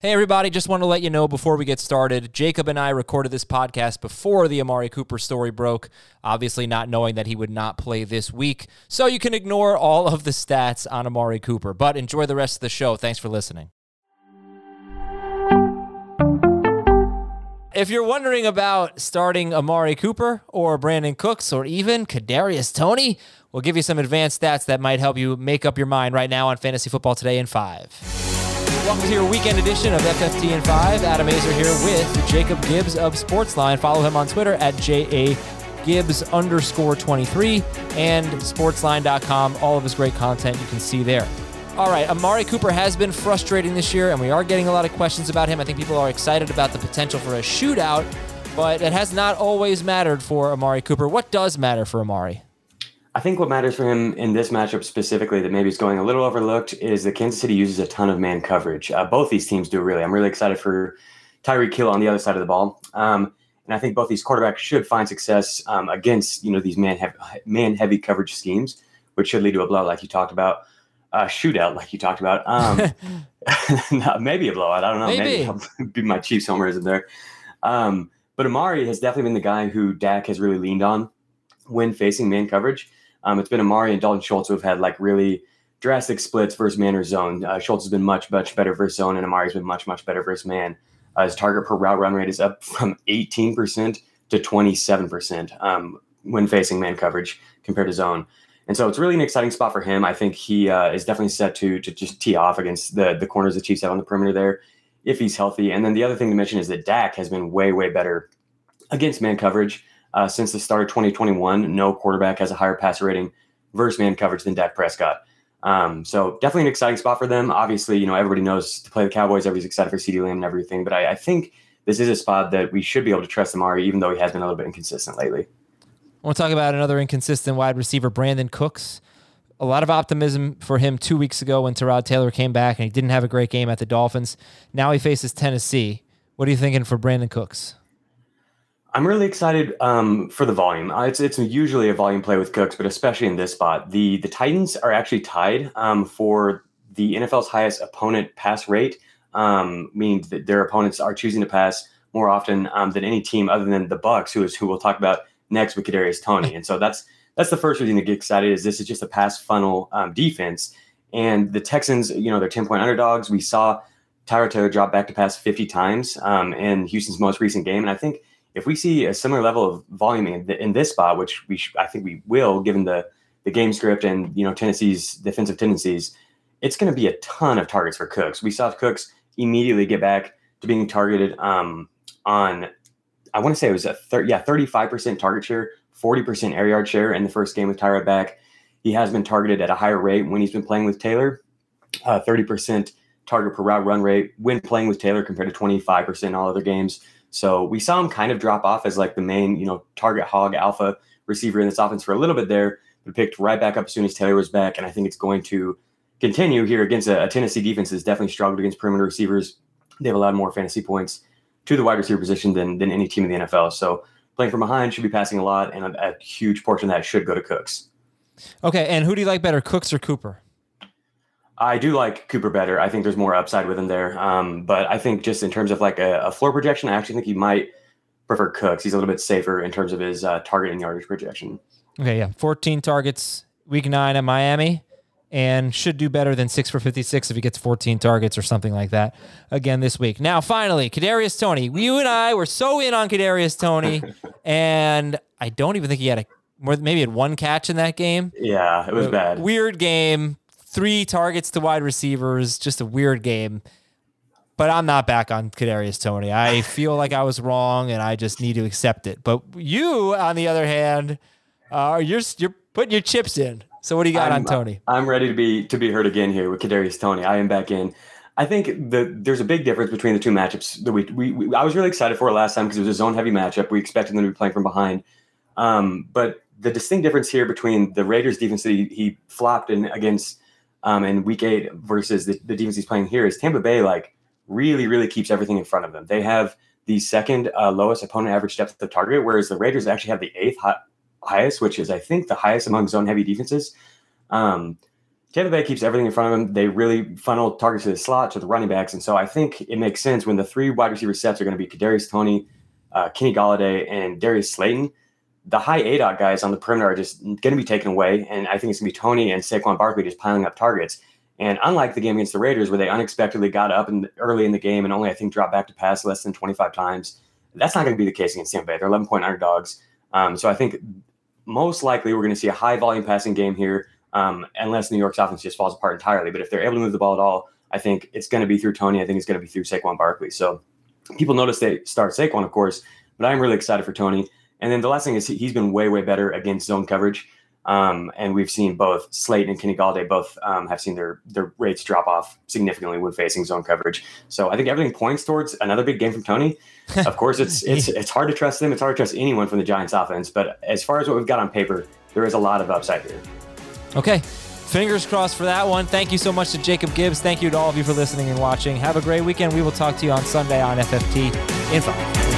Hey, everybody, just want to let you know before we get started, Jacob and I recorded this podcast before the Amari Cooper story broke, obviously not knowing that he would not play this week. So you can ignore all of the stats on Amari Cooper, but enjoy the rest of the show. Thanks for listening. If you're wondering about starting Amari Cooper or Brandin Cooks or even Kadarius Toney, we'll give you some advanced stats that might help you make up your mind right now on Fantasy Football Today in 5. Welcome to your weekend edition of FFT in 5. Adam Aizer here with Jacob Gibbs of Sportsline. Follow him on Twitter at JA Gibbs underscore 23 and sportsline.com. All of his great content you can see there. All right, Amari Cooper has been frustrating this year, and we are getting a lot of questions about him. I think people are excited about the potential for a shootout, but it has not always mattered for Amari Cooper. What does matter for Amari? I think what matters for him in this matchup specifically that maybe is going a little overlooked is that Kansas City uses a ton of man coverage. Uh, both these teams do really. I'm really excited for Tyreek Hill on the other side of the ball. Um, and I think both these quarterbacks should find success um, against you know these man heavy, man heavy coverage schemes, which should lead to a blowout like you talked about, a shootout like you talked about. Um, maybe a blowout. I don't know. Maybe, maybe be my Chiefs homer isn't there. Um, but Amari has definitely been the guy who Dak has really leaned on when facing man coverage. Um, it's been Amari and Dalton Schultz who have had like really drastic splits versus man or zone. Uh, Schultz has been much, much better versus zone, and Amari's been much, much better versus man. Uh, his target per route run rate is up from 18% to 27% um, when facing man coverage compared to zone. And so it's really an exciting spot for him. I think he uh, is definitely set to to just tee off against the the corners the Chiefs have on the perimeter there if he's healthy. And then the other thing to mention is that Dak has been way, way better against man coverage. Uh, since the start of 2021, no quarterback has a higher passer rating versus man coverage than Dak Prescott. Um, so definitely an exciting spot for them. Obviously, you know everybody knows to play the Cowboys. Everybody's excited for CeeDee Lamb and everything. But I, I think this is a spot that we should be able to trust Amari, even though he has been a little bit inconsistent lately. I want to talk about another inconsistent wide receiver, Brandin Cooks. A lot of optimism for him two weeks ago when Tyrod Taylor came back and he didn't have a great game at the Dolphins. Now he faces Tennessee. What are you thinking for Brandin Cooks? I'm really excited um, for the volume. Uh, it's it's usually a volume play with Cooks, but especially in this spot, the the Titans are actually tied um, for the NFL's highest opponent pass rate, um, meaning that their opponents are choosing to pass more often um, than any team other than the Bucs, who is who we'll talk about next with Kadarius Toney. And so that's that's the first reason to get excited. Is this is just a pass funnel um, defense, and the Texans, you know, they're ten point underdogs. We saw Tyrod Taylor drop back to pass 50 times um, in Houston's most recent game, and I think if we see a similar level of volume in, the, in this spot, which we sh- I think we will, given the the game script and you know Tennessee's defensive tendencies, it's going to be a ton of targets for Cooks. We saw Cooks immediately get back to being targeted um, on. I want to say it was a thir- yeah thirty five percent target share, forty percent air yard share in the first game with Tyrod back. He has been targeted at a higher rate when he's been playing with Taylor, uh, thirty uh, percent target per route run rate when playing with Taylor compared to twenty five percent all other games. So we saw him kind of drop off as like the main, you know, target hog alpha receiver in this offense for a little bit there, but picked right back up as soon as Taylor was back. And I think it's going to continue here against a, a Tennessee defense that's definitely struggled against perimeter receivers. They've allowed more fantasy points to the wide receiver position than, than any team in the NFL. So playing from behind should be passing a lot, and a, a huge portion of that should go to Cooks. Okay, and who do you like better, Cooks or Cooper? I do like Cooper better. I think there's more upside with him there. Um, but I think just in terms of like a, a, floor projection, I actually think he might prefer Cooks. He's a little bit safer in terms of his uh, target and yardage projection. Okay, yeah, 14 targets week nine at Miami, and should do better than six for 56 if he gets 14 targets or something like that again this week. Now, finally, Kadarius Toney. You and I were so in on Kadarius Toney, and I don't even think he had a more maybe had one catch in that game. Yeah, it was bad. Weird game three targets to wide receivers, just a weird game. But I'm not back on Kadarius Toney. I feel like I was wrong, and I just need to accept it. But you, on the other hand, uh, you're you're putting your chips in. So what do you got I'm, on Toney? I'm ready to be to be heard again here with Kadarius Toney. I am back in. I think the, there's a big difference between the two matchups that we, we, we I was really excited for it last time because it was a zone heavy matchup. We expected them to be playing from behind, um, but the distinct difference here between the Raiders defense that he, he flopped in against um, in week eight versus the, the defense he's playing here is Tampa Bay like really, really keeps everything in front of them. They have the second uh, lowest opponent average depth of target, whereas the Raiders actually have the eighth highest, which is I think the highest among zone heavy defenses. Um, Tampa Bay keeps everything in front of them. They really funnel targets to the slot to the running backs, and so I think it makes sense when the three wide receiver sets are going to be Kadarius Toney, uh, Kenny Golladay, and Darius Slayton. The high A dot guys on the perimeter are just going to be taken away, and I think it's going to be Toney and Saquon Barkley just piling up targets. And unlike the game against the Raiders, where they unexpectedly got up in early in the game and only I think dropped back to pass less than 25 times, that's not going to be the case against Tampa Bay. They're 11 point underdogs, um, so I think most likely we're going to see a high volume passing game here um, unless New York's offense just falls apart entirely. But if they're able to move the ball at all, I think it's going to be through Toney. I think it's going to be through Saquon Barkley. So people notice they start Saquon, of course, but I'm really excited for Toney. And then the last thing is he's been way, way better against zone coverage. Um, and we've seen both Slate and Kenny Golladay both um, have seen their their rates drop off significantly when facing zone coverage. So I think everything points towards another big game from Toney. Of course, it's it's it's hard to trust them. It's hard to trust anyone from the Giants offense. But as far as what we've got on paper, there is a lot of upside here. Okay. Fingers crossed for that one. Thank you so much to Jacob Gibbs. Thank you to all of you for listening and watching. Have a great weekend. We will talk to you on Sunday on FFT in 5.